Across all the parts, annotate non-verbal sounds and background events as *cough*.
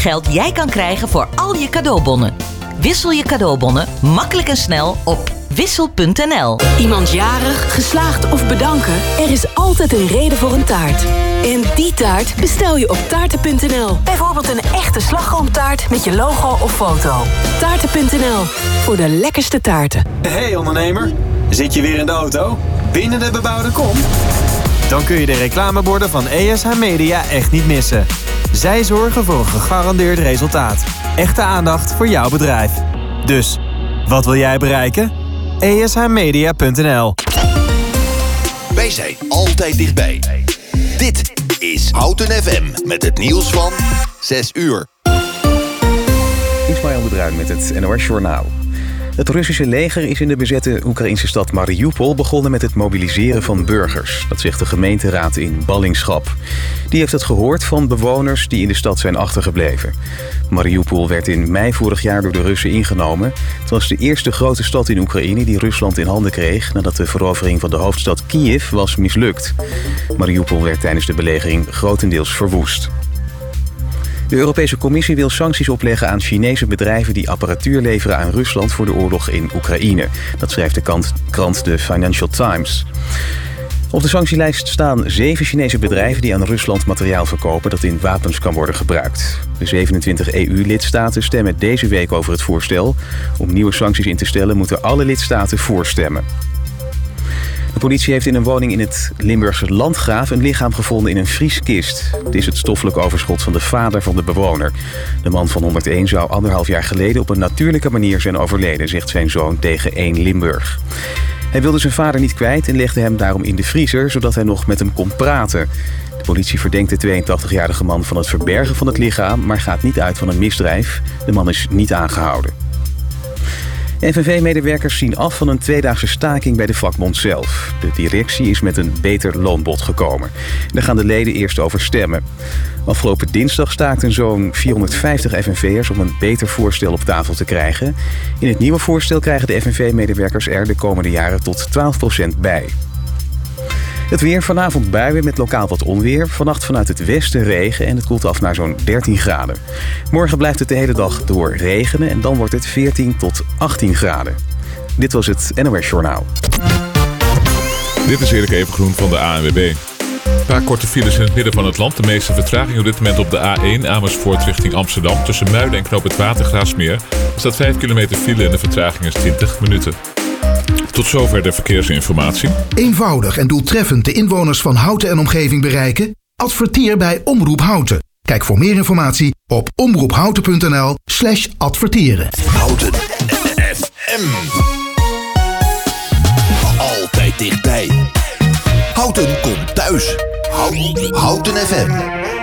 geld jij kan krijgen voor al je cadeaubonnen. Wissel je cadeaubonnen makkelijk en snel op wissel.nl. Iemand jarig, geslaagd of bedanken? Er is altijd een reden voor een taart. En die taart bestel je op taarten.nl. Bijvoorbeeld een echte slagroomtaart met je logo of foto. Taarten.nl, voor de lekkerste taarten. Hey ondernemer, zit je weer in de auto? Binnen de bebouwde kom? Dan kun je de reclameborden van ESH Media echt niet missen. Zij zorgen voor een gegarandeerd resultaat. Echte aandacht voor jouw bedrijf. Dus, wat wil jij bereiken? ESHmedia.nl Wij zijn altijd dichtbij. Dit is Houten FM met het nieuws van 6 uur. Ismaël de Bruin met het NOS Journaal. Het Russische leger is in de bezette Oekraïnse stad Mariupol begonnen met het mobiliseren van burgers. Dat zegt de gemeenteraad in ballingschap. Die heeft het gehoord van bewoners die in de stad zijn achtergebleven. Mariupol werd in mei vorig jaar door de Russen ingenomen. Het was de eerste grote stad in Oekraïne die Rusland in handen kreeg nadat de verovering van de hoofdstad Kiev was mislukt. Mariupol werd tijdens de belegering grotendeels verwoest. De Europese Commissie wil sancties opleggen aan Chinese bedrijven die apparatuur leveren aan Rusland voor de oorlog in Oekraïne. Dat schrijft de krant The Financial Times. Op de sanctielijst staan zeven Chinese bedrijven die aan Rusland materiaal verkopen dat in wapens kan worden gebruikt. De 27 EU-lidstaten stemmen deze week over het voorstel. Om nieuwe sancties in te stellen moeten alle lidstaten voorstemmen. De politie heeft in een woning in het Limburgse Landgraaf een lichaam gevonden in een vrieskist. Het is het stoffelijk overschot van de vader van de bewoner. De man van 101 zou anderhalf jaar geleden op een natuurlijke manier zijn overleden, zegt zijn zoon tegen 1 Limburg. Hij wilde zijn vader niet kwijt en legde hem daarom in de vriezer, zodat hij nog met hem kon praten. De politie verdenkt de 82-jarige man van het verbergen van het lichaam, maar gaat niet uit van een misdrijf. De man is niet aangehouden. NVV-medewerkers zien af van een tweedaagse staking bij de vakbond zelf. De directie is met een beter loonbod gekomen. Daar gaan de leden eerst over stemmen. Afgelopen dinsdag staakten zo'n 450 FNV'ers om een beter voorstel op tafel te krijgen. In het nieuwe voorstel krijgen de FNV-medewerkers er de komende jaren tot 12% bij. Het weer vanavond buien met lokaal wat onweer. Vannacht vanuit het westen regen en het koelt af naar zo'n 13 graden. Morgen blijft het de hele dag door regenen en dan wordt het 14 tot 18 graden. Dit was het NOS Journaal. Dit is Erik Evengroen van de ANWB. Een paar korte files in het midden van het land. De meeste vertraging op dit moment op de A1 Amersfoort richting Amsterdam. Tussen Muiden en Knoop het Watergraasmeer. Er staat 5 kilometer file en de vertraging is 20 minuten. Tot zover de verkeersinformatie. Eenvoudig en doeltreffend de inwoners van Houten en omgeving bereiken? Adverteer bij Omroep Houten. Kijk voor meer informatie op omroephouten.nl slash adverteren. Houten FM. Altijd dichtbij. Houten komt thuis. Houten, Houten FM.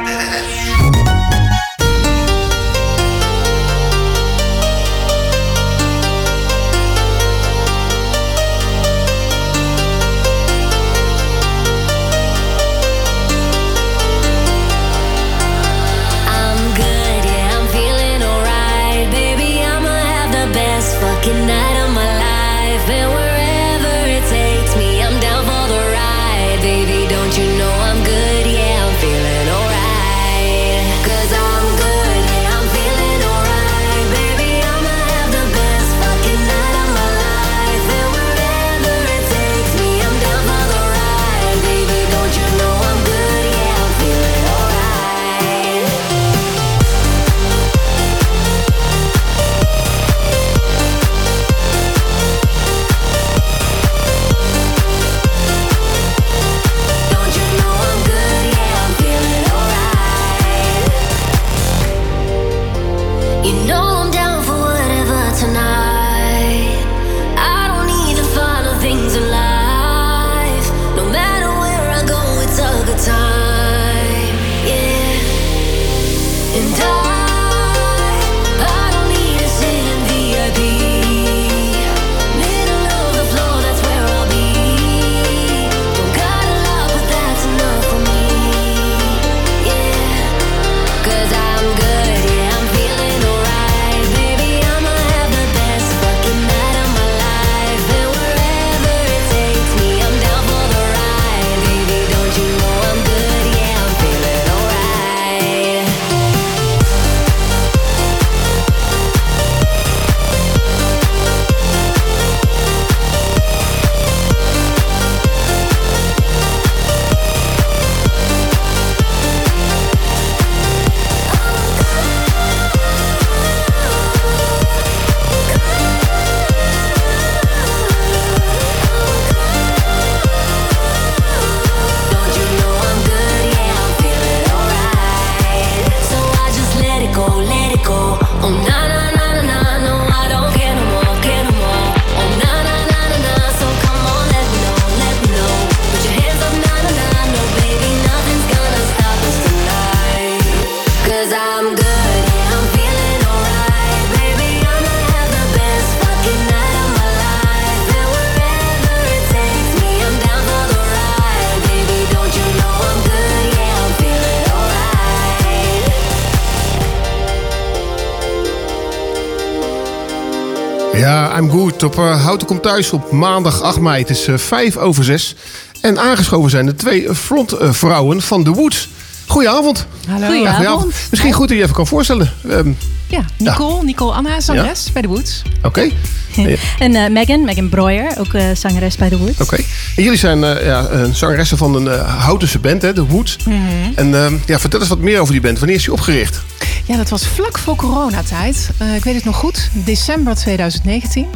Ja, I'm good. Op uh, Houten komt thuis op maandag 8 mei. Het is uh, 5 over 6. En aangeschoven zijn de twee frontvrouwen van The Woods. Goedenavond. Hallo. Goedenavond. Goedenavond. Misschien goed dat je even kan voorstellen. Um, ja, Nicole, ja. Nicole Anna, zangeres ja. bij The Woods. Oké. *laughs* Okay. en uh, Megan, Megan Breuer, ook uh, zangeres bij The Woods. Oké. Okay. En jullie zijn uh, ja, zangeressen van een Houtense band, hè, The Woods. Mm -hmm. En ja, vertel eens wat meer over die band. Wanneer is die opgericht? Ja, dat was vlak voor coronatijd. ik weet het nog goed, december 2019.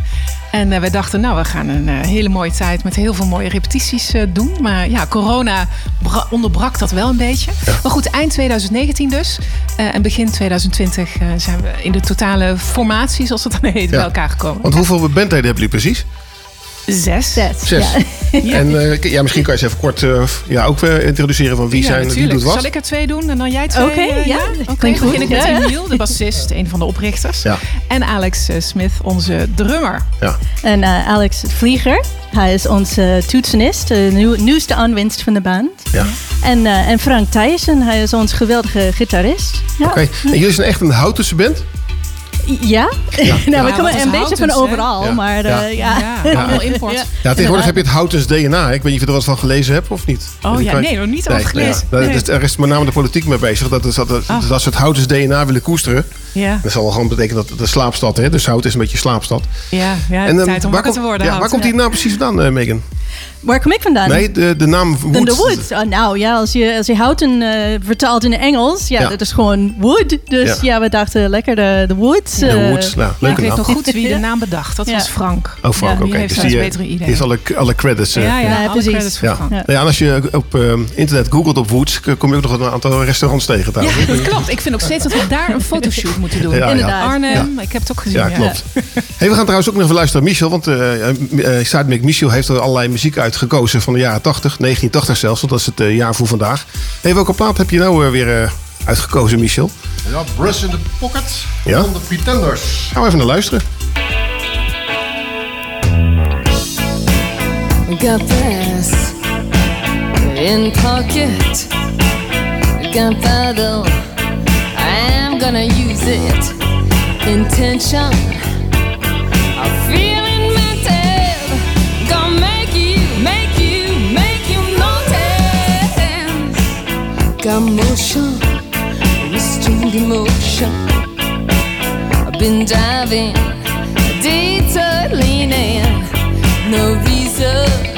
En we dachten, nou, we gaan een hele mooie tijd met heel veel mooie repetities doen. Maar ja, corona onderbrak dat wel een beetje. Ja. Maar goed, eind 2019 dus. en begin 2020 zijn we in de totale formatie, zoals het dan heet, bij elkaar gekomen. Want hoeveel bandleden hebben jullie precies? Zes. Zes. Zes. Ja. *laughs* En uh, ja, misschien kan je eens even kort uh, ja, ook uh, introduceren van wie ja, zijn wie doet wat. Zal ik er twee doen en dan jij twee? Oké, okay, ja. Oké, okay, begin goed. ik met Emiel, de bassist, een van de oprichters. Ja. En Alex Smith, onze drummer. Ja. En Alex Vlieger, hij is onze toetsenist, de nieuw, nieuwste aanwinst van de band. Ja. En, en Frank Thijssen, hij is ons geweldige gitarist. Ja. Oké, okay. en jullie zijn echt een Houtense band? Ja, ja. *laughs* nou, we komen een beetje van overal, ja. maar ja. Uh, ja. ja. allemaal import. Ja, tegenwoordig heb je het Houtens DNA. Ik weet niet of je er wat van gelezen hebt of niet. Oh ja, nee, nog niet over gelezen. Nee. Nee. Dus er is met name de politiek mee bezig. Dat, dat, dat, oh. dat ze het Houtens DNA willen koesteren. Ja. Dat zal gewoon betekenen dat de slaapstad, hè? dus Hout is een beetje slaapstad. Ja, ja en, um, tijd om wakker te worden. Ja, waar komt die nou precies vandaan, uh, Megan? Waar kom ik vandaan? Nee, de, de naam Wood. De Wood. Oh, nou ja, als je, als je houten uh, vertaalt in het Engels, ja, ja, dat is gewoon wood. Dus ja, ja we dachten lekker de, de Woods. Uh, de Woods, nou, leuk Ik weet nog goed wie de naam bedacht. Dat was Frank. Oh, Frank, oké. Okay. heeft dus die betere idee. Die heeft alle, alle credits. Uh, ja, ja, ja, alle precies. credits voor Frank. Ja. en als je op uh, internet googelt op Woods, kom je ook nog een aantal restaurants tegen. Ja, dat klopt. Ik vind ook steeds dat we daar een fotoshoot moeten doen. Inderdaad. Arnhem, ik heb het ook gezien. Ja, klopt. Hey, we gaan trouwens ook nog even luisteren naar Michel, want uh, Michel heeft er allerlei muziek uitgekozen van de jaren 80. 1980 zelfs, want dat is het uh, jaar voor vandaag. Hey, welke plaat heb je nou uh, weer uh, uitgekozen, Michel? Ja, Brush in the Pocket ja? van de Pretenders. Gaan we even naar luisteren. Got this in pocket. Gunpowder, I'm gonna use it. Intention, got motion, restrained emotion. I've been diving, data leaning, no reason,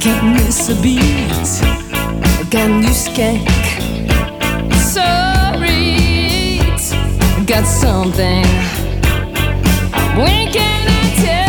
can't miss a beat. I got new skank. Sorry, got something. When can I tell?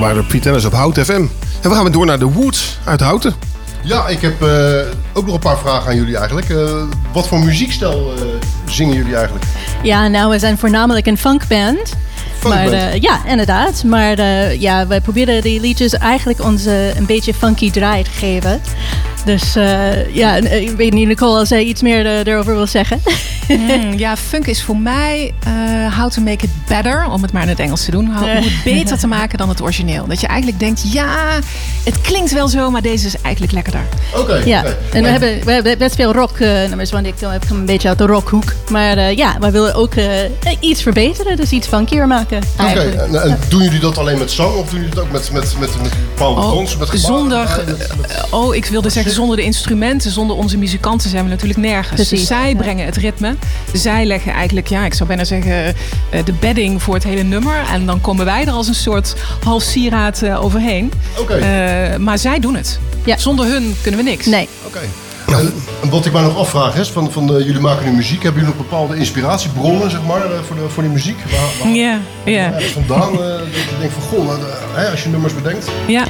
Waren de Pretenders op Hout FM. En we gaan weer door naar de Woods uit Houten. Ja, ik heb eh, ook nog een paar vragen aan jullie eigenlijk. Eh, wat voor muziekstijl eh, zingen jullie eigenlijk? Ja, nou, we zijn voornamelijk een funkband. Funkband? Maar, eh, ja, inderdaad. Maar eh, ja, wij proberen die liedjes eigenlijk ons eh, een beetje funky draai te geven. Dus eh, ja, eh, ik weet niet, Nicole, als zij iets meer eh, erover wil zeggen. Mm, ja, funk is voor mij eh, how to make it better, om het maar in het Engels te doen. How, om het beter te maken dan het origineel. Dat je eigenlijk denkt, ja, het klinkt wel zo, maar deze is eigenlijk lekkerder. Oké. Ja, en we hebben, we hebben best veel rock eh, nummers, want ik kom een beetje uit de rockhoek. Maar eh, ja, wij willen ook eh, iets verbeteren, dus iets funkier maken. Oké, en, en doen jullie dat alleen met zang of doen jullie dat ook met, met, met, met bepaalde Oh, tons? Met gebaren zonder, erbij, met- met- oh, ik wilde zeggen, zonder de instrumenten, zonder onze muzikanten zijn we natuurlijk nergens. Precies, Dus zij ja. brengen het ritme. Zij leggen eigenlijk, ja, ik zou bijna zeggen, eh, de bedding voor het hele nummer. En dan komen wij er als een soort half sieraad eh, overheen. Oké. Eh, maar zij doen het. Ja. Zonder hun kunnen we niks. Nee. En, en wat ik mij nog afvraag is, van, van jullie maken nu muziek. Hebben jullie nog bepaalde inspiratiebronnen zeg maar, voor, de, voor die muziek? Waar, waar Ja, ja. vandaan? eh, dat je denkt van, goh, hè, als je nummers bedenkt. ja.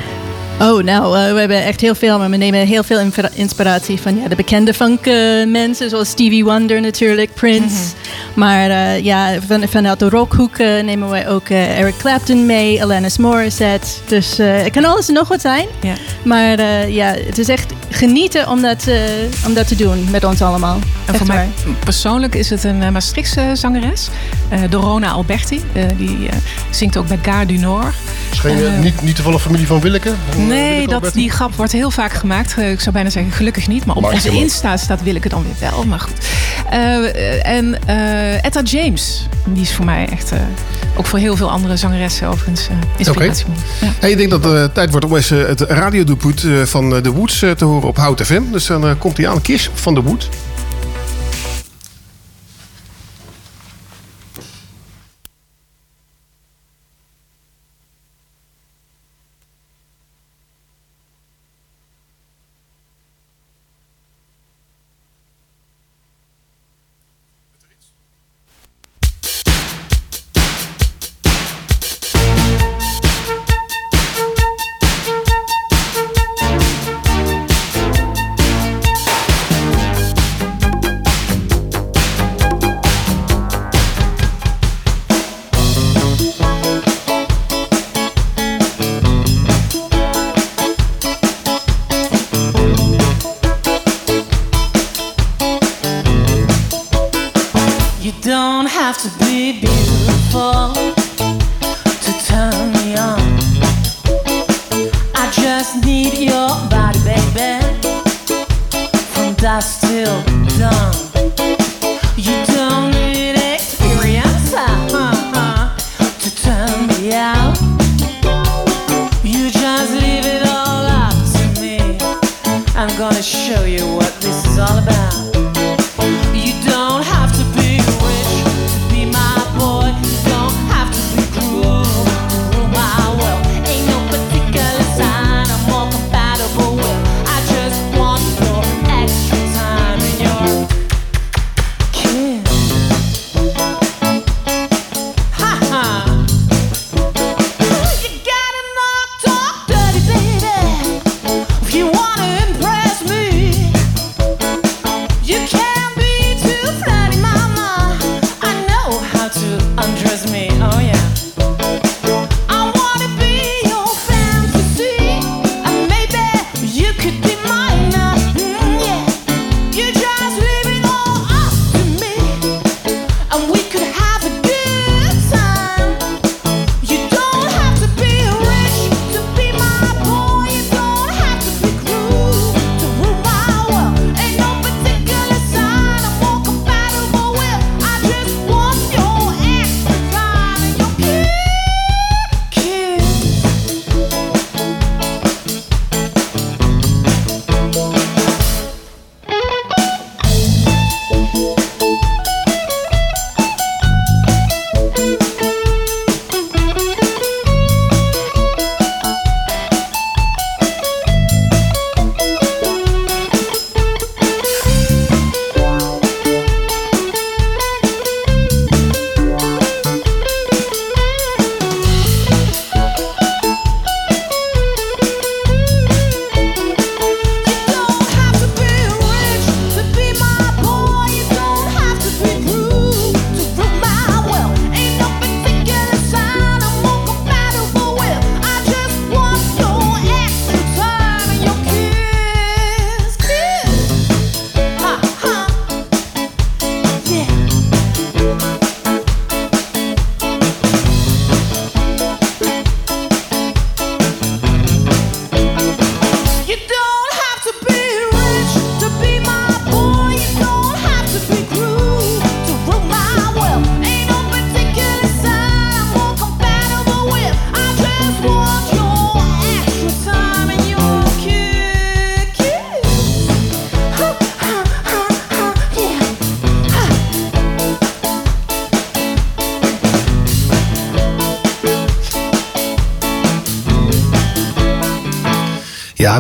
Oh, nou, eh, we hebben echt heel veel, maar we nemen heel veel inspiratie van ja, de bekende funk eh, mensen, zoals Stevie Wonder natuurlijk, Prince. Maar eh, ja, van, vanuit de rockhoek eh, nemen wij ook eh, Eric Clapton mee, Alanis Morissette. Dus eh, het kan alles en nog wat zijn. Ja. Maar eh, ja, het is echt genieten om dat, eh, om dat te doen met ons allemaal. En voor mij persoonlijk is het een Maastrichtse zangeres, eh Dorona Alberti. Eh, die eh, zingt ook bij Gare du Nord. Is geen, niet, niet toevallig familie van Willeke? Nee, Willeke dat, die grap wordt heel vaak gemaakt. Eh, Ik zou bijna zeggen gelukkig niet. Maar op onze. Insta staat Willeke dan weer wel. Maar goed. Eh, en eh, Etta James. Die is voor mij echt... eh, ook voor heel veel andere zangeressen overigens eh inspiratiebron. Ja. Hey, ik denk dat het eh, tijd wordt om eens eh, het radiodoelpunt eh, van eh, de Woods eh, te horen op Hout FM. Dus dan eh, komt hij aan. Kiss van de Wood.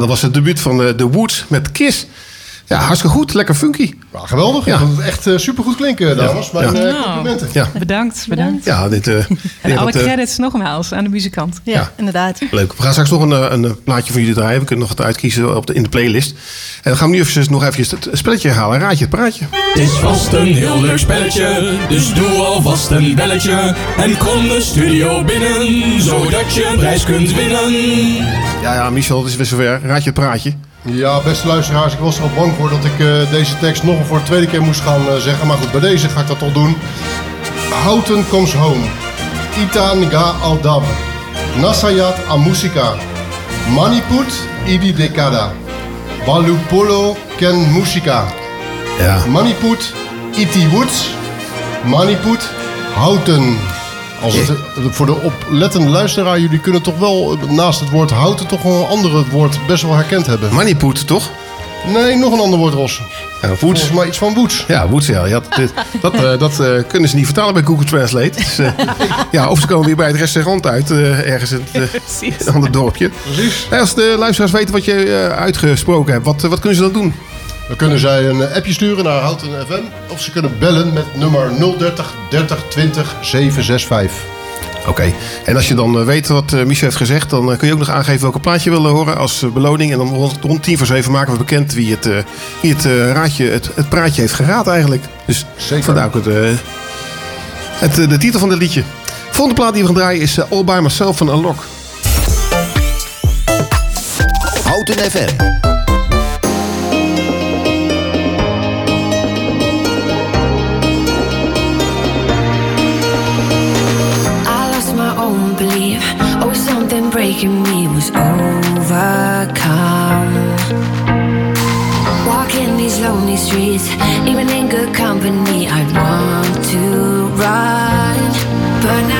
Dat was het debuut van eh, The Woods met Kiss. Ja, hartstikke goed. Lekker funky. Ja, geweldig. Ja. Ik vond het echt eh, supergoed klinken, dames. Mijn Ja. eh, complimenten. Ja. Bedankt, bedankt. Ja, dit... eh, *laughs* En ja, alle dat, eh, credits nogmaals aan de muzikant. Ja, Ja. inderdaad. Leuk. We gaan straks nog een, eh, een, eh, plaatje voor jullie draaien. We kunnen nog wat uitkiezen op de, in de playlist. En dan gaan we nu even, nog even het spelletje herhalen. Raadje het praatje. Het is vast een heel leuk spelletje, dus doe alvast een belletje. En kom de studio binnen, zodat je een prijs kunt winnen. Ja, ja, Michel, het is weer zover. Raadje het praatje. Ja, beste luisteraars, ik was er al bang voor dat ik eh, deze tekst nog voor de tweede keer moest gaan eh, zeggen. Maar goed, bij deze ga ik dat toch doen. Houten comes home. Itan ga aldab. Nasayat a musica. Maniput idi decada. Balupolo ken musica. Ja. Maniput iti woods. Maniput houten. Als het, eh, voor de oplettende luisteraar, jullie kunnen toch wel eh, naast het woord houten toch wel een andere woord best wel herkend hebben. Maniput, toch? Nee, nog een ander woord, Ros. Ja. Volgens mij iets van woeds. Ja, Woods, ja. ja dat *laughs* dat, eh, dat eh, kunnen ze niet vertalen bij Google Translate. Dus, eh, *laughs* ja, of ze komen weer bij het restaurant uit, eh, ergens in het eh, *laughs* ander dorpje. Precies. Als de luisteraars weten wat je eh, uitgesproken hebt, wat, wat kunnen ze dan doen? Dan kunnen zij een eh, appje sturen naar Houten FM. Of ze kunnen bellen met nummer 030 30 20 765. Oké. En als je dan eh, weet wat eh, Michel heeft gezegd, dan kun je ook nog aangeven welke plaat je wil horen als beloning. En dan rond, rond tien voor zeven maken we bekend wie het, wie het raadje, het, het praatje heeft geraad eigenlijk. Dus Zeker. vandaar ook het, het, de titel van het liedje. Volgende plaat die we gaan draaien is All By Myself van Alok. Houten FM. Breaking me was overcome. Walking these lonely streets, even in good company, I'd want to run. But now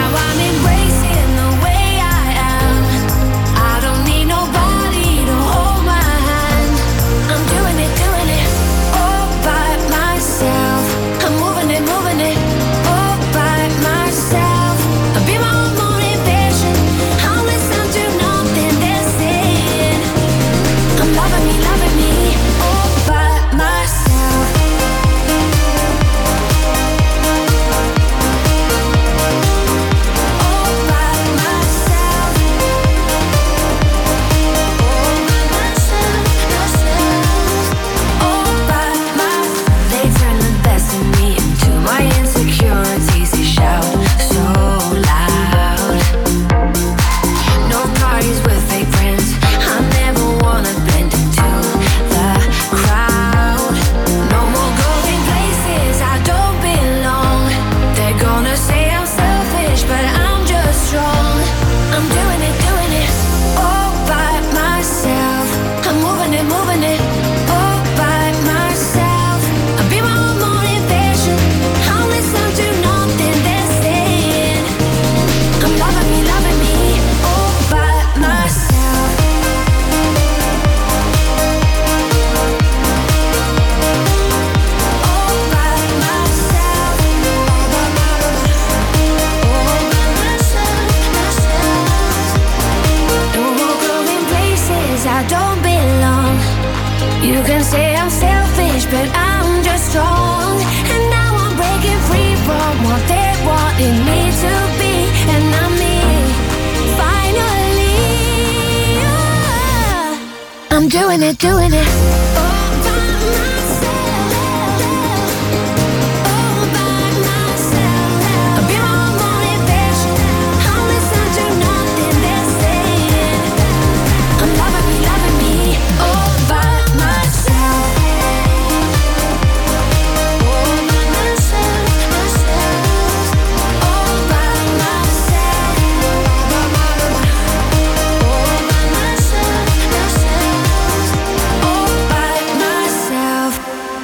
doing it, doing it.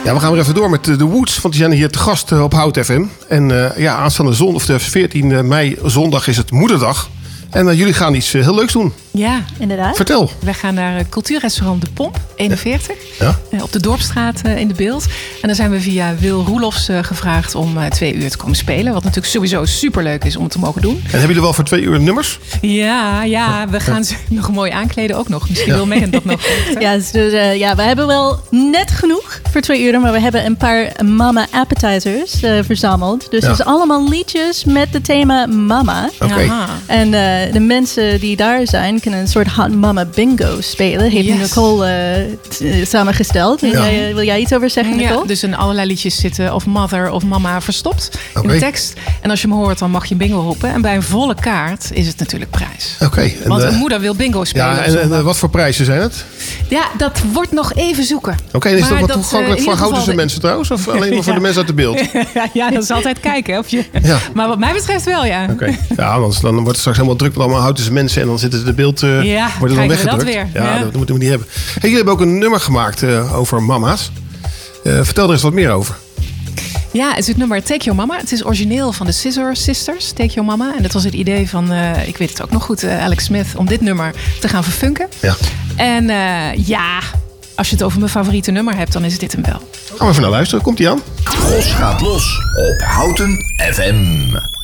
Ja, we gaan weer even door met eh, de Woods, want die zijn hier te gast eh, op Hout FM. En eh, ja, aanstaande zondag, of de 14 mei zondag is het moederdag. En jullie gaan iets heel leuks doen. Ja. Inderdaad. Vertel. We gaan naar het cultuurrestaurant De Pomp, 41. Ja. eh, Op de Dorpstraat eh, in de beeld. En dan zijn we via Wil Roelofs eh, gevraagd om eh, twee uur te komen spelen. Wat natuurlijk sowieso superleuk is om het te mogen doen. En hebben jullie wel voor twee uur nummers? Ja, ja, we gaan ze *laughs* nog mooi aankleden ook nog. Misschien wil Megan dat nog. *laughs* Ja, dus, eh, ja, we hebben wel net genoeg voor twee uur, maar we hebben een paar mama appetizers eh, verzameld. Dus Ja. het is allemaal liedjes met het thema mama. Oké. Aha. En eh, de mensen die daar zijn kunnen een soort hot mama bingo spelen. Heeft Yes. Nicole eh, t- eh, samengesteld. Wil, Ja. jij, wil jij iets over zeggen, Ja, Nicole? dus in allerlei liedjes zitten of mother of mama verstopt in de tekst. En als je hem hoort, dan mag je bingo roepen. En bij een volle kaart is het natuurlijk prijs. Oké. en, Want eh, een moeder wil bingo spelen. Ja, en, eh, wat voor prijzen zijn het? ja, dat wordt nog even zoeken. Oké, en is dat wat dat, toegankelijk eh, voor geval de- mensen trouwens? Of alleen maar voor *laughs* Ja. de mensen uit de beeld? *laughs* ja, dat is altijd kijken. Of je... Ja. Maar wat mij betreft wel, ja. Oké. Ja, anders dan wordt het straks helemaal druk met allemaal Houtense mensen. En dan zitten ze de beeld eh Ja, worden dan krijgen we dat weggedrukt. weer. Ja, Ja. dat moeten we niet hebben. Hey, jullie hebben ook een nummer gemaakt eh, over mama's. Eh, vertel er eens wat meer over. Ja, het is het nummer Take Your Mama. Het is origineel van de Scissor Sisters, Take Your Mama. En dat was het idee van, eh, ik weet het ook nog goed, eh, Alex Smith... om dit nummer te gaan verfunken. Ja. En eh, ja, als je het over mijn favoriete nummer hebt, dan is dit hem wel. Gaan we even naar luisteren. Komt ie aan? Gros gaat los op Houten FM.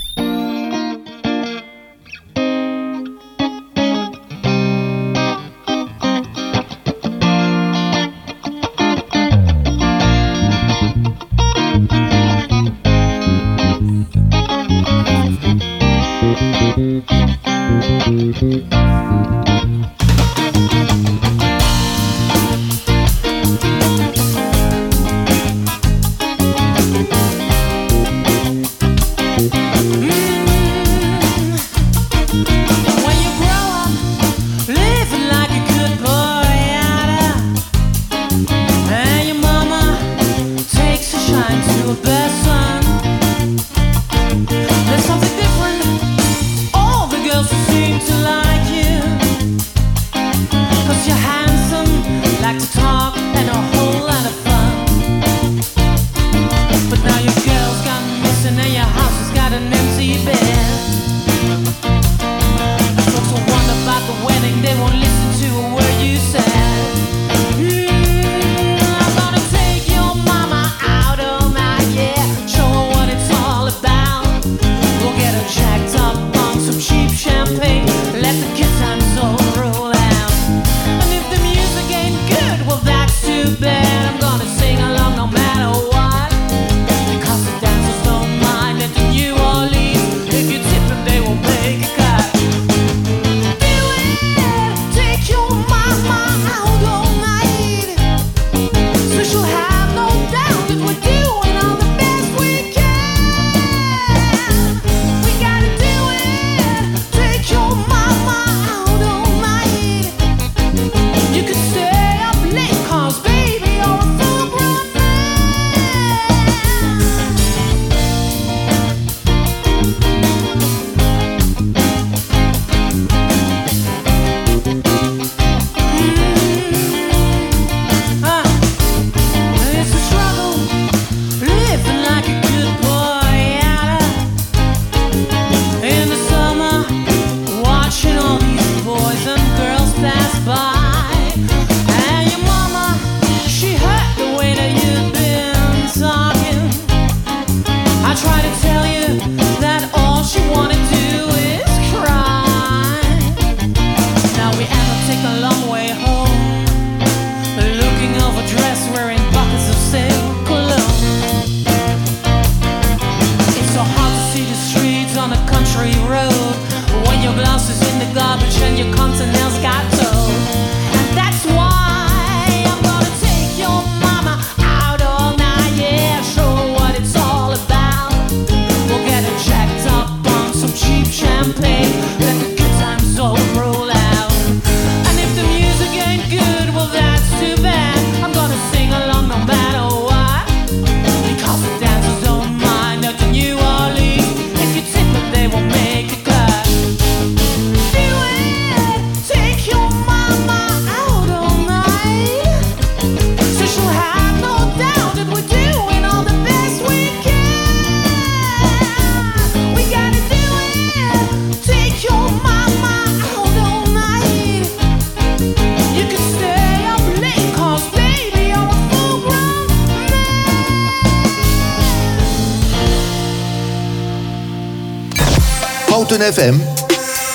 Houten FM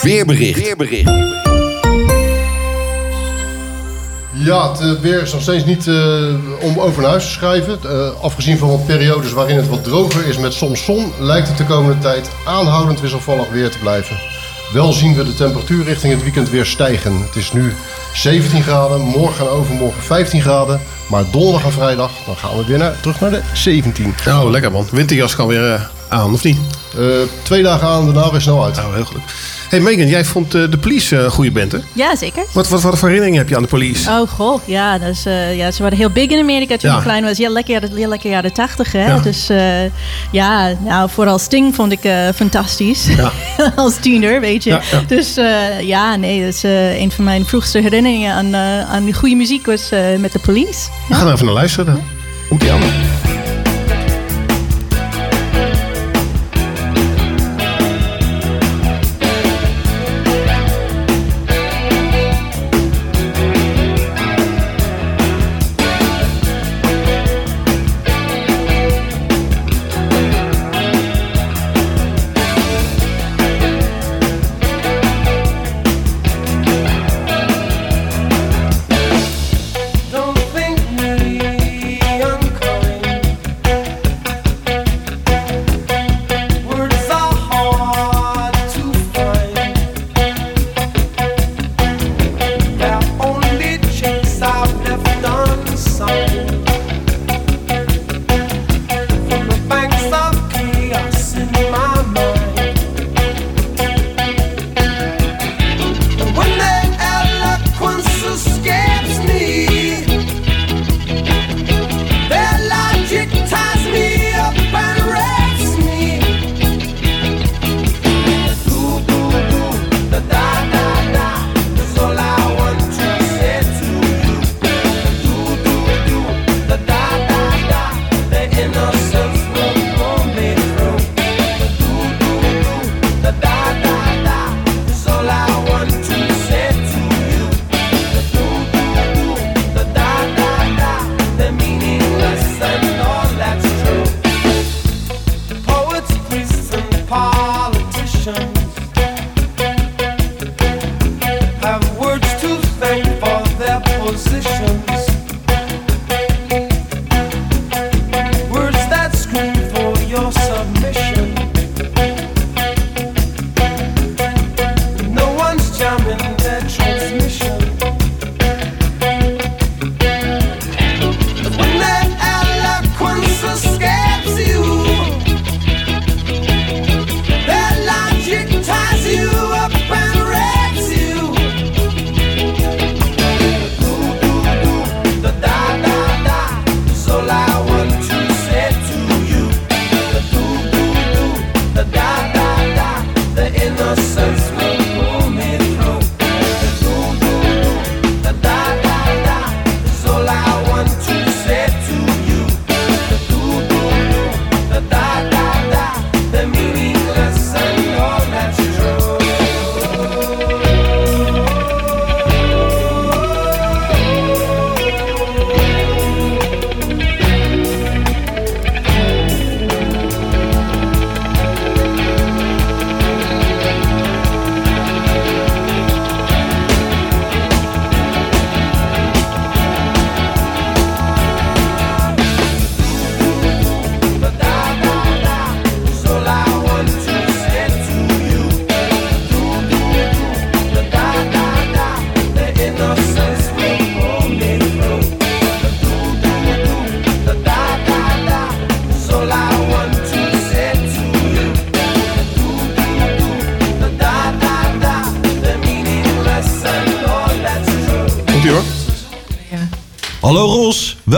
weerbericht. weerbericht. Ja, het eh, weer is nog steeds niet eh, om over naar huis te schrijven. Eh, afgezien van wat periodes waarin het wat droger is met soms zon, lijkt het de komende tijd aanhoudend wisselvallig weer te blijven. Wel zien we de temperatuur richting het weekend weer stijgen. Het is nu 17 graden, morgen en overmorgen 15 graden. Maar donderdag en vrijdag, dan gaan we weer naar, terug naar de 17. Oh, lekker man. Winterjas kan weer aan, of niet? Twee dagen aan, daarna weer snel uit. Oh, heel goed. Hey Megan, jij vond eh, de police eh, een goede band, hè? Ja, zeker. Wat, wat, wat voor herinneringen heb je aan de police? Oh goh, ja, dat is, eh, ja, ze waren heel big in Amerika toen Ja. ik klein was. Ja, lekker, jaren- heel lekker jaren tachtig, hè. Ja. Dus eh, ja, nou, vooral Sting vond ik eh, fantastisch. *laughs* Als tiener, weet je. Ja, ja. Dus eh, ja, nee, dat is eh, een van mijn vroegste herinneringen aan, eh, aan goede muziek was eh, met de police. We gaan er even naar luisteren dan. Komt ie aan.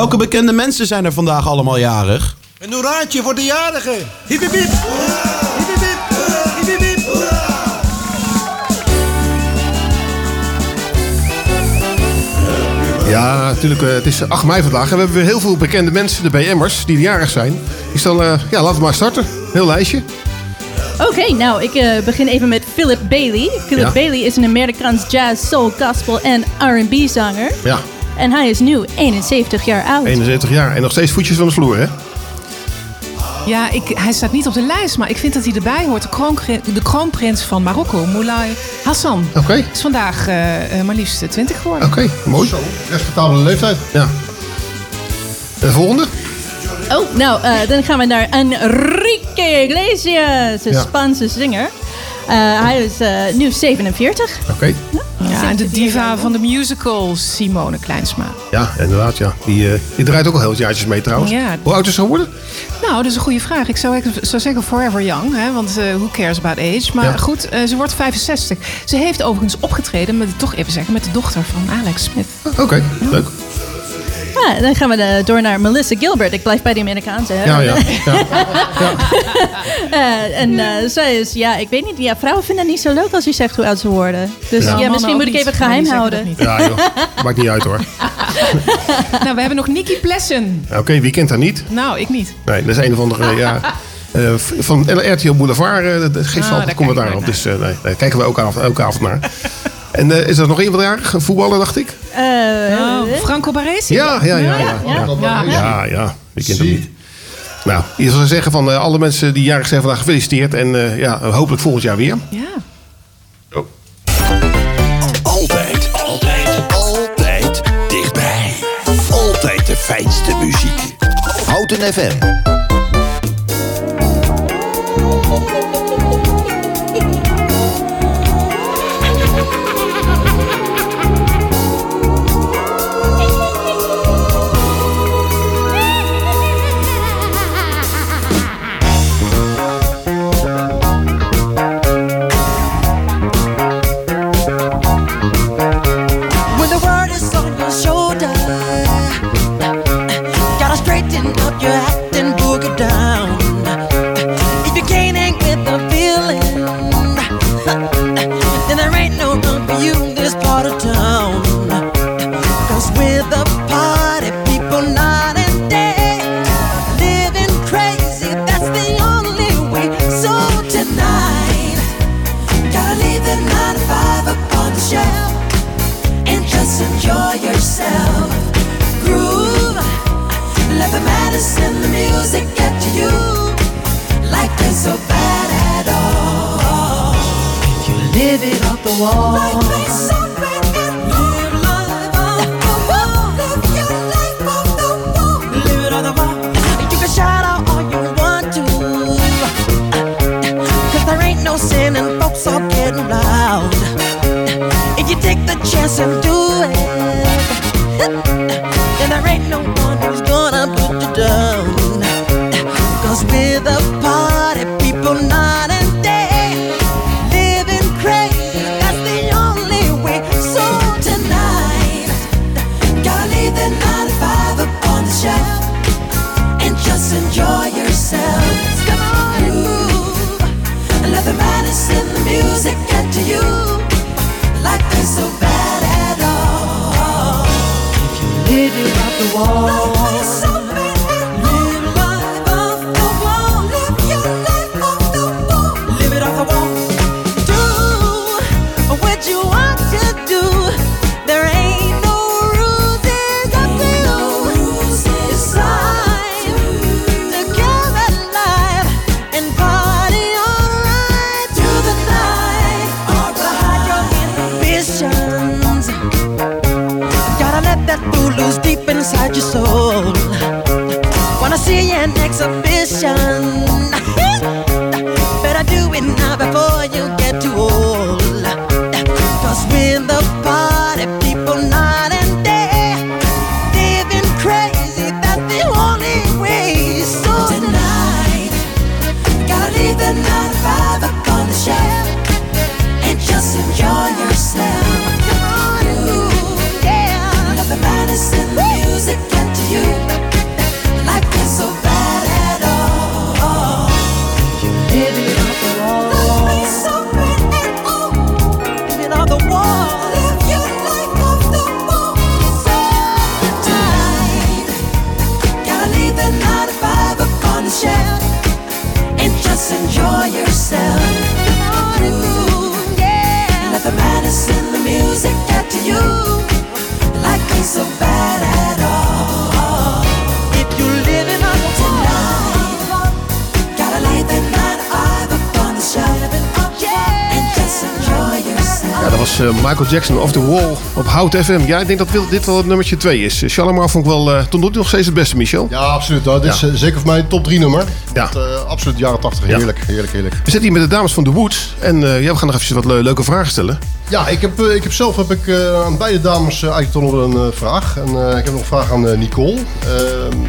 Welke bekende mensen zijn er vandaag allemaal jarig? Een hoeraatje voor de jarigen. Hip hip. Ja, natuurlijk. eh, het is 8 mei vandaag en we hebben weer heel veel bekende mensen, de BM'ers, die jarig zijn. Ik stel, eh, ja, laten we maar starten. Heel lijstje. Oké, nou, ik eh, begin even met Philip Bailey. Philip Ja. Bailey is een Amerikaans jazz, soul, gospel en R&B zanger. Ja, En hij is nu 71 jaar oud. 71 jaar en nog steeds voetjes van de vloer, hè? Ja, ik, hij staat niet op de lijst, maar ik vind dat hij erbij hoort. De, kroon, de kroonprins van Marokko, Moulay Hassan. Oké. Is vandaag eh, eh, maar liefst 20 geworden. Oké, mooi. Zo, respectabele leeftijd. Ja. De volgende? Oh, nou, eh, dan gaan we naar Enrique Iglesias, een Ja. Spaanse zanger. Eh, hij is eh, nu 47. Oké. Ja, en de diva van de musical, Simone Kleinsma. Ja, inderdaad, ja. Die, eh, die draait ook al heel wat jaartjes mee trouwens. Ja. Hoe oud is ze geworden? Nou, dat is een goede vraag. Ik zou, ik zou zeggen forever young, hè, want eh, who cares about age. Maar Ja. goed, eh, ze wordt 65. Ze heeft overigens opgetreden, met, toch even zeggen, met de dochter van Alex Smith. Oké, leuk. Ja, dan gaan we eh, door naar Melissa Gilbert. Ik blijf bij die Amerikaanse. hè? Ja, *laughs* ja. ja. Eh, en eh, zij is, ja, ik weet niet. Ja, vrouwen vinden het niet zo leuk als je zegt hoe oud ze worden. Dus Ja. misschien ook moet ik even maar geheim houden. niet. Ja, joh. Maakt niet uit hoor. *laughs* nou, we hebben nog Nicky Plessen. Oké, wie kent haar niet? Nou, ik niet. Nee, dat is een of andere, ja... eh, van RTL Boulevard, eh, dat geeft Ah, altijd commentaar op. Dus eh, nee, daar kijken we elke avond, elke avond naar. En eh, is er nog iemand jarig? Een voetballer, dacht ik? Eh, Oh, Franco Baresi? Ja, ja, ja. Ja, ja. ja. Ja. ja, ja. Wie kent hem niet? Nou, je zou zeggen van eh, alle mensen die jarig zijn vandaag gefeliciteerd. En eh, ja, hopelijk volgend jaar weer. Ja. Altijd, altijd, altijd dichtbij. Altijd de fijnste muziek. Houten FM. Chance and was eh, Michael Jackson Off the Wall op Hout FM. Ja, ik denk dat dit wel het nummertje 2 is. Uh, Shalimar vond ik wel, eh toen doet hij nog steeds het beste, Michel. Ja, absoluut. Nou, dit is eh, zeker voor mij een top 3 nummer. Ja. Dat, eh, absoluut jaren 80. Ja. Heerlijk, heerlijk, heerlijk. We zitten hier met de dames van The Woods. En eh, ja, we gaan nog even wat le- leuke vragen stellen. Ja, ik heb, eh, ik heb zelf heb ik, eh, aan beide dames eh, eigenlijk toch nog een eh, vraag. En eh, ik heb nog een vraag aan eh, Nicole. Eh,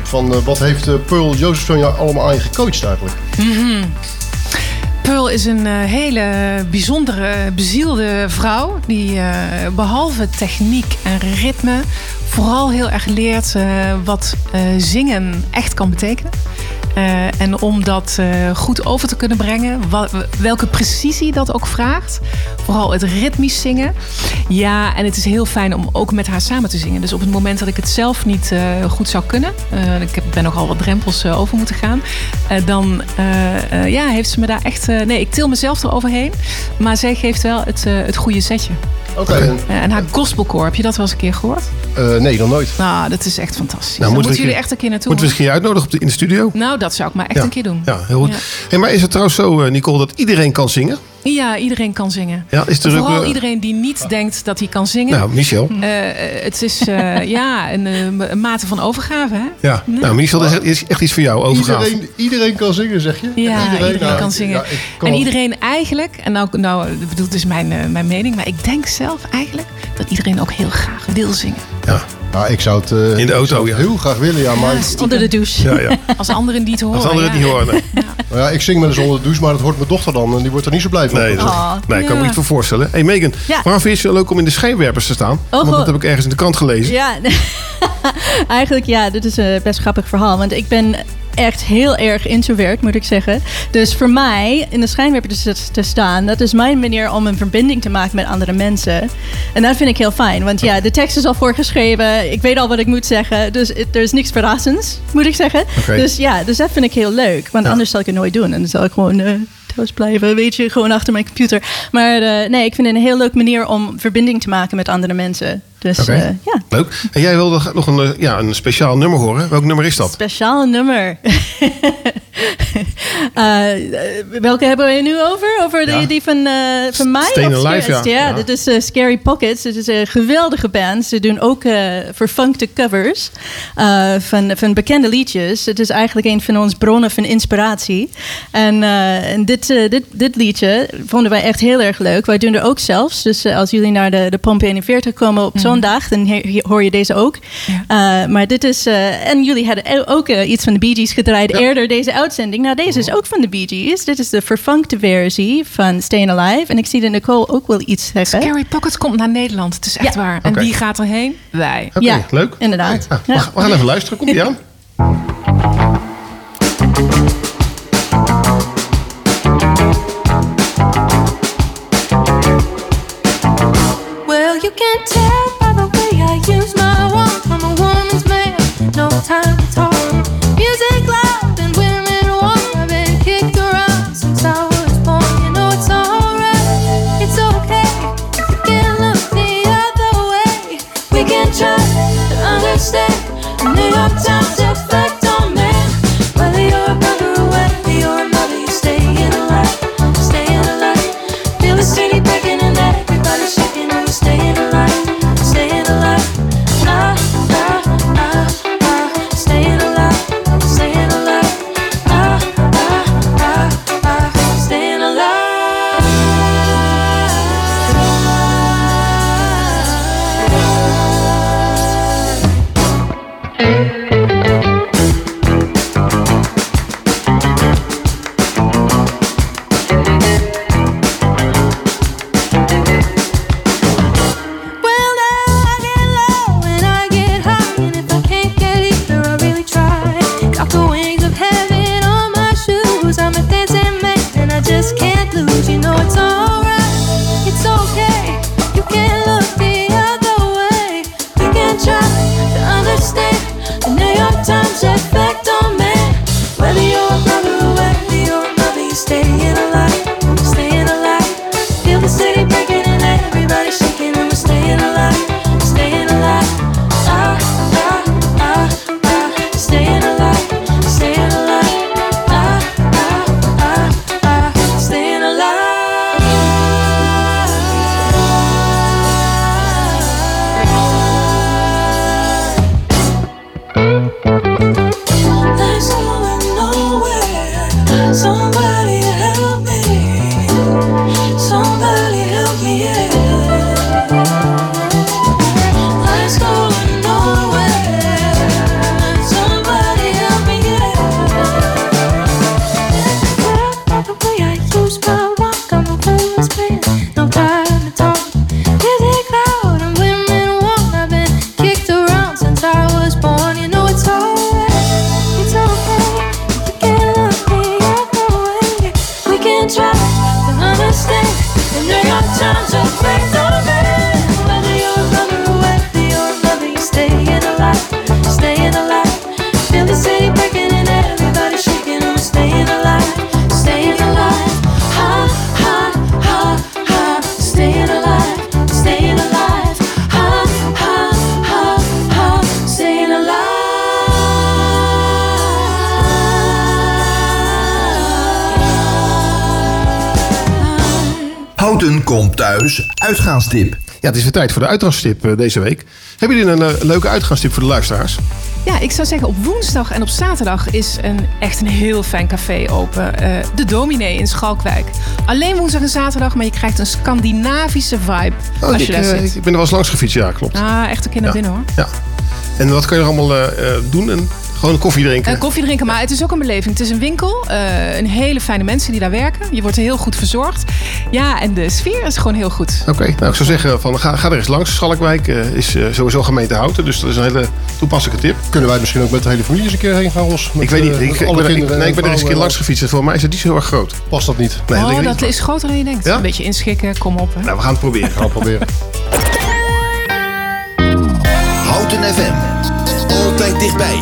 van eh, wat heeft eh, Pearl Josephson jou allemaal aan je gecoacht eigenlijk? Mhm. Pearl is een eh, hele bijzondere, bezielde vrouw. Die eh, behalve techniek en ritme vooral heel erg leert eh, wat zingen echt kan betekenen. Eh, en om dat eh, goed over te kunnen brengen, wa- welke precisie dat ook vraagt. Vooral het ritmisch zingen. Ja, en het is heel fijn om ook met haar samen te zingen. Dus op het moment dat ik het zelf niet eh, goed zou kunnen, ik ben nogal wat drempels over moeten gaan, dan ja, heeft ze me daar echt. nee, ik til mezelf eroverheen, maar zij geeft wel het, het goede setje. Oké. en- en haar gospelcore, heb je dat wel eens een keer gehoord? Eh, nee, nog nooit. Nou, dat is echt fantastisch. Nou, moeten jullie echt een keer naartoe. Moeten we keer uitnodigen op de, in de studio? Nou, dat zou ik maar echt Ja. een keer doen. Ja, heel goed. Ja. Hey, maar is het trouwens zo, eh, Nicole, dat iedereen kan zingen? Ja, iedereen kan zingen. Ja, is er ook, Vooral eh, iedereen die niet denkt dat hij kan zingen. Nou, Michel. Eh, het is eh, *laughs* ja, een, een mate van overgave. Hè? Ja, nou, Michel, dat is echt- iets voor jou, overgave. Iedereen, iedereen kan zingen, zeg je? Ja, iedereen, nou, kan zingen. kan en iedereen eigenlijk, en nou, nou ik bedoel, het is mijn, mijn mening, maar ik denk zelf eigenlijk dat iedereen ook heel graag wil zingen. Ja. Ja, ik zou het eh, In de auto, ik ja. heel graag willen, ja. Maar, stiekem. Onder de douche. Ja, ja. Als anderen die het horen. Als anderen het ja. niet horen. nee. Nou ja, ik zing wel eens onder de douche, maar dat hoort mijn dochter dan. En die wordt er niet zo blij van. Nee, dat, Oh, nee, ik kan me ja. niet voor voorstellen. hey Megan, Ja. waarom vind je het zo leuk om in de schijnwerpers te staan? Want goh. dat heb ik ergens in de krant gelezen. Ja, *laughs* eigenlijk ja, dit is een best grappig verhaal. Want ik ben echt heel erg introvert, moet ik zeggen. Dus voor mij, in de schijnwerper te, te staan... dat is mijn manier om een verbinding te maken met andere mensen. En dat vind ik heel fijn. Want ja, de tekst is al voorgeschreven. Ik weet al wat ik moet zeggen. Dus er is niks verrassends, moet ik zeggen. Dus ja, dus dat vind ik heel leuk. Want Ja. anders zal ik het nooit doen. En dan zal ik gewoon... eh, thuis blijven, weet je, gewoon achter mijn computer. Maar eh, nee, ik vind het een heel leuk manier om verbinding te maken met andere mensen. Dus eh, ja, Leuk. En jij wilde nog een, eh, ja, een speciaal nummer horen. Welk nummer is dat? Speciaal nummer. *laughs* *laughs* Eh, welke hebben we nu over? Over die, Ja. die van, eh, van mij? Alive, Scary- ja. Ja. dit is eh, Scary Pockets. Het is een geweldige band. Ze doen ook eh verfunkte covers eh, van, van bekende liedjes. Het is eigenlijk een van onze bronnen van inspiratie. En, eh, en dit, eh, dit, dit liedje vonden wij echt heel erg leuk. Wij doen er ook zelfs. Dus eh, als jullie naar de, de Pomp 41 komen op zo'n dag, dan he- hoor je deze ook. Ja. Uh, maar dit is. uh, en jullie hadden ook uh, iets van de Bee Gees gedraaid eerder deze uitzending. Nou, deze is ook van de Bee Gees. Dit is de vervankte versie van Stayin' Alive. En ik zie dat Nicole ook wel iets zeggen. Scary Pocket komt naar Nederland. Het is echt Ja. waar. En wie gaat erheen? Wij. Oké, Ja, leuk. inderdaad. Gaan- we gaan even luisteren. Komt ie *laughs* aan? Uitgaanstip. Ja, het is weer tijd voor de uitgaanstip eh, deze week. Hebben jullie een eh, leuke uitgaanstip voor de luisteraars? Ja, ik zou zeggen op woensdag en op zaterdag is een, echt een heel fijn café open. Eh, de Dominee in Schalkwijk. Alleen woensdag en zaterdag, maar je krijgt een Scandinavische vibe als ik, je daar eh, zit. ik ben er wel eens langs gefietst, ja, klopt. Ah, echt een keer naar Ja. binnen hoor. Ja. En wat kan je er allemaal doen? En gewoon een koffie drinken? Eh, koffie drinken, maar het is ook een beleving. Het is een winkel, eh, een hele fijne mensen die daar werken. Je wordt heel goed verzorgd. Ja, en de sfeer is gewoon heel goed. Oké, nou ik zou zeggen, van, ga, ga er eens langs. Schalkwijk eh, is eh, sowieso gemeente Houten, dus dat is een hele toepasselijke tip. Kunnen wij misschien ook met de hele familie eens een keer heen gaan, Ros? Met, ik weet niet, ik, ben, er- ik- nee, ik ben er eens een keer langs gefietst. Voor mij is het niet zo heel erg groot. Past dat niet? Nee, oh, dat niet. is groter dan je denkt. Een beetje inschikken, kom op. Hè. Nou, we gaan het proberen. *laughs* Gaan we proberen. Houten FM. Altijd dichtbij.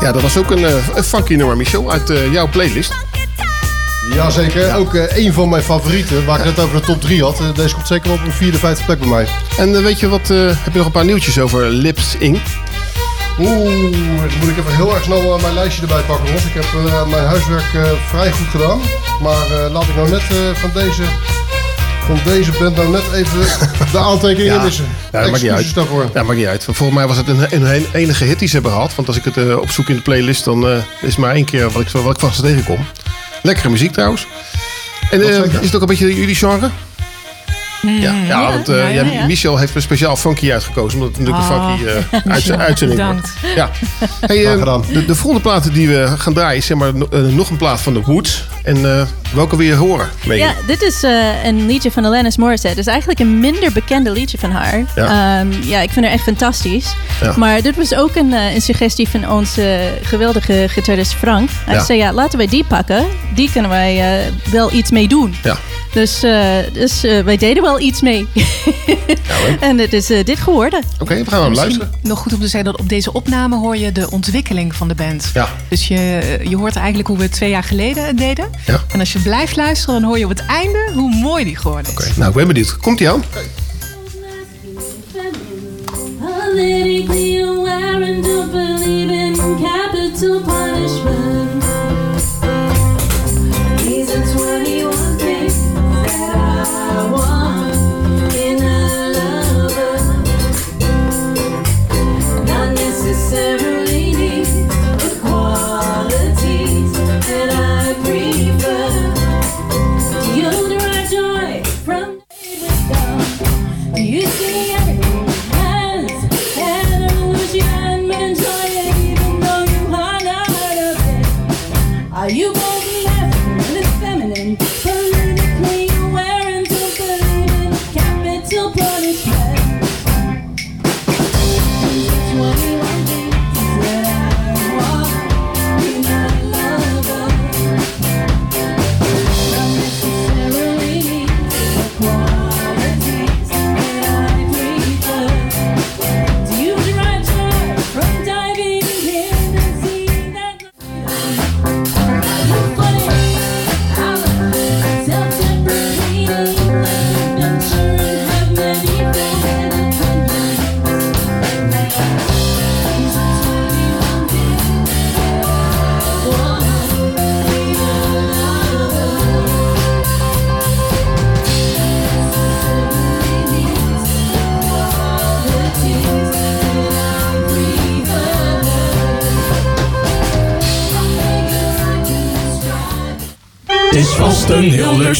Ja, dat was ook een, eh, een funky nummer, Michel, uit eh, jouw playlist. Jazeker, ook eh, een van mijn favorieten, waar ik het over de top 3 had. Deze komt zeker op een vierde, vijfde plek bij mij. En weet je wat, heb je nog een paar nieuwtjes over Lips Inc? Oeh, dan moet ik even heel erg snel mijn lijstje erbij pakken. Want ik heb mijn huiswerk vrij goed gedaan. Maar laat ik nou net van deze... Van deze band nou net even de aantekeningen missen. Ja, dat maakt niet uit. Daarvoor. Ja, maakt niet uit. Volgens mij was het een, een, enige hit die ze hebben gehad. Want als ik het eh, opzoek in de playlist, dan eh, is het maar één keer wat ik, wat ik tegenkom. Lekkere muziek trouwens. En eh, is het ook een beetje jullie genre? Ja, ja, want eh, ja, Michel heeft een speciaal funky uitgekozen. Omdat het natuurlijk Oh, een funky eh, Michel, *laughs* uit, uitzending wordt. bedankt. Ja. Hey, eh, de, de volgende plaat die we gaan draaien is zeg maar, no- nog een plaat van The Woods. En eh, welke wil je horen? Ja, dit is eh, een liedje van Alanis Morissette. Het is eigenlijk een minder bekende liedje van haar. Ja. Ehm, ja ik vind haar echt fantastisch. Ja. Maar dit was ook een, eh, een suggestie van onze geweldige gitarist Frank. Hij Ja. zei, ja, laten wij die pakken. Die kunnen wij eh, wel iets mee doen. Ja. Dus, eh, dus eh, wij deden wel iets mee. *laughs* en het is eh, dit geworden. Oké, we gaan hem luisteren. Nog goed om te zeggen dat op deze opname hoor je de ontwikkeling van de band. Ja. Dus je, je hoort eigenlijk hoe we het twee jaar geleden het deden. Ja. En als je blijft luisteren, dan hoor je op het einde hoe mooi die geworden is. Nou, ik ben benieuwd. Komt ie aan? Politically aware and don't believe in capital punishment. These are 21 things that I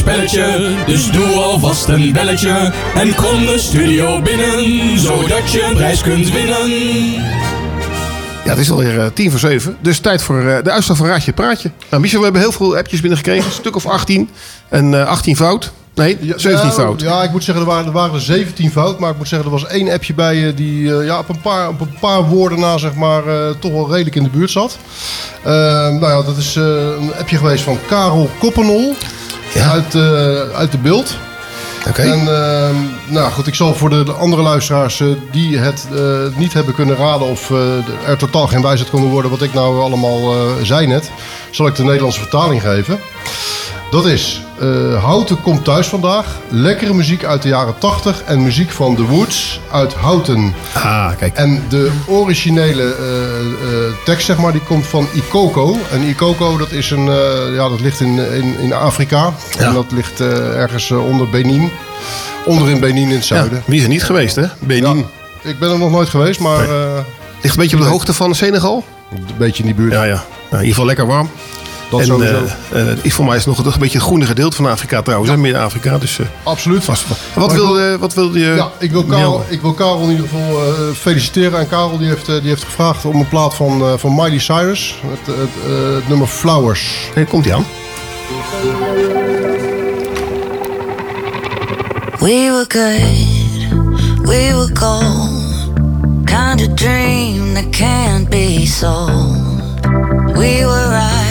spelletje, dus doe alvast een belletje. En kom de studio binnen, zodat je een prijs kunt winnen. Ja, het is alweer eh, tien voor zeven. Dus tijd voor eh, de uitslag van Raadje Praatje. Nou, Michel, we hebben heel veel appjes binnengekregen. Een stuk of 18. En eh 18 fout. Nee, 17 ja, fout. Ja, ik moet zeggen, er waren, er waren er 17 fout. Maar ik moet zeggen, er was één appje bij die ja, op, een paar, op een paar woorden na zeg maar, eh, toch wel redelijk in de buurt zat. Nou ja, dat is een appje geweest van Karel Koppenol uit, eh, uit de beeld. Oké. En ehm, nou goed, ik zal voor de, de andere luisteraars eh, die het eh, niet hebben kunnen raden of er totaal geen wijsheid konden worden wat ik nou allemaal zei net, zal ik de Nederlandse vertaling geven. Dat is eh, Houten komt thuis vandaag. Lekkere muziek uit de jaren 80 en muziek van The Woods uit Houten. Ah, kijk. En de originele eh, eh, tekst, zeg maar, die komt van Ikoko. En Ikoko, dat is een, ja, dat ligt in, in, in Afrika. En dat ligt ergens onder Benin. Onder in Benin in het zuiden. Wie is er niet geweest, hè? Benin. Ik ben er nog nooit geweest, maar... Ligt een beetje op de hoogte van Senegal? Een beetje in die buurt. Ja, ja. Nou, in ieder geval lekker warm. Dat en, sowieso. eh, eh, is voor mij is het nog een beetje het groene gedeelte van Afrika trouwens. hè, Midden-Afrika. Dus, eh, Absoluut. vast. Wat wilde, wil- wat wilde je... Ja, ik wil? Karel, ik wil Karel in ieder geval eh, feliciteren. En Karel die heeft, die heeft gevraagd om een plaat van, eh, van Miley Cyrus. Het, het, eh, het nummer Flowers. Hey, komt hij aan. We were good, we were gold. Kind of dream that can't be sold. We were right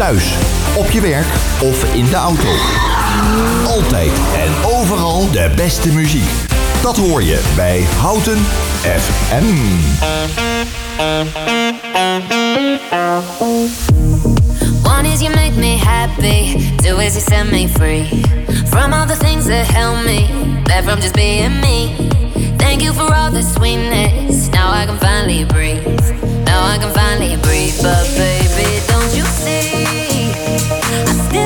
Thuis, op je werk of in de auto. Altijd en overal de beste muziek. Dat hoor je bij Houten FM. One is you make me happy, two ways you set me free. From all the things that held me back from just being me. Thank you for all the sweetness. Now I can finally breathe. Now I can finally breathe. But baby, don't you see?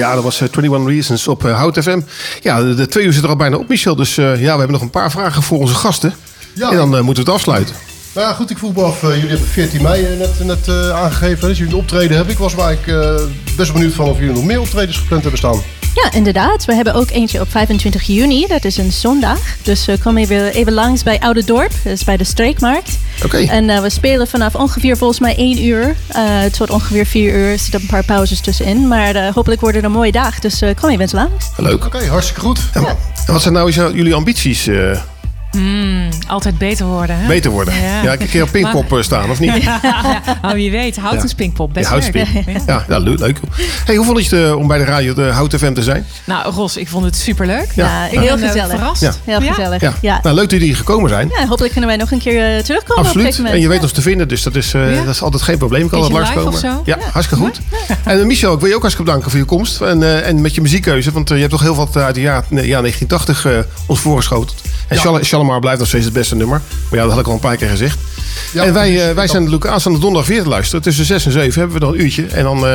Ja, dat was eh, 21 Reasons op eh, Hout FM. Ja, de, de twee uur zit er al bijna op, Michel. Dus eh, ja, we hebben nog een paar vragen voor onze gasten. Ja. En dan eh, moeten we het afsluiten. Nou ja, goed, ik vroeg me af. eh, jullie hebben 14 mei eh, net, net eh, aangegeven dat jullie optreden hebben. Ik was maar ik, eh, best benieuwd van of jullie nog meer optredens gepland hebben staan. Ja, inderdaad. We hebben ook eentje op 25 juni. Dat is een zondag. Dus eh, kom even, even langs bij Oude Dorp. Dat is bij de Streekmarkt. Oké. En eh, we spelen vanaf ongeveer volgens mij 1 uur eh, tot ongeveer 4 uur. Er zitten een paar pauzes tussenin. Maar eh, hopelijk wordt het een mooie dag. Dus eh, kom even eens langs. Leuk. Oké, hartstikke goed. En, en wat zijn nou jullie ambities? Hmm, altijd beter worden. Hè? beter worden? Ja, ik een keer op Pinkpop eh, staan, of niet? *laughs* Ja, oh, wie weet. Houten Ja. Spinkpop. Best Ja, leuk. Ja. Ja, leuk. Hey, hoe vond je het eh, om bij de radio de Hout FM te zijn? Nou, Ros, ik vond het superleuk. Ja. ik heel ben, eh, gezellig. verrast. Ja. Heel gezellig. Ja. Ja. Nou, leuk dat jullie gekomen zijn. Ja, hopelijk kunnen wij nog een keer terugkomen Absoluut. En je weet Ja. ons te vinden, dus dat is, eh, Ja. dat is altijd geen probleem. Ik kan altijd langskomen. Ja, hartstikke goed. En Michel, ik wil je ook hartstikke bedanken voor je komst. En, eh, en met je muziekkeuze, want je hebt toch heel wat uit de jaar 1980 eh, ons voorgeschoteld. En Shalimar blijft nog steeds het beste nummer. Maar ja, dat had ik al een paar keer gezegd. en wij, eh, wij zijn natuurlijk aanstaande donderdag weer te luisteren. Tussen 6 en 7 hebben we dan een uurtje. En dan, eh,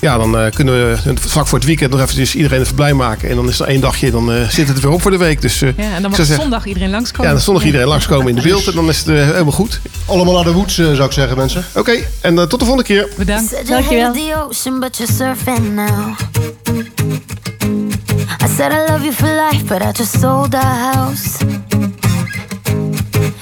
ja, dan eh, kunnen we vlak voor het weekend nog eventjes iedereen even blij maken. En dan is er één dagje, dan eh, zit het er weer op voor de week. Dus, eh, Ja, en dan mag zeggen- zondag iedereen langskomen. ja, dan zondag iedereen langskomen in de beeld. En dan is het helemaal goed. Allemaal naar de woeds, eh, zou ik zeggen, mensen. Oké, en tot de volgende keer. Bedankt. Now. I said I love you for life, but I just sold our house.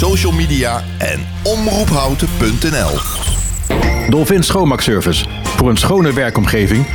social media en omroephouten.nl. Dolphin Schoonmaakservice. Voor een schone werkomgeving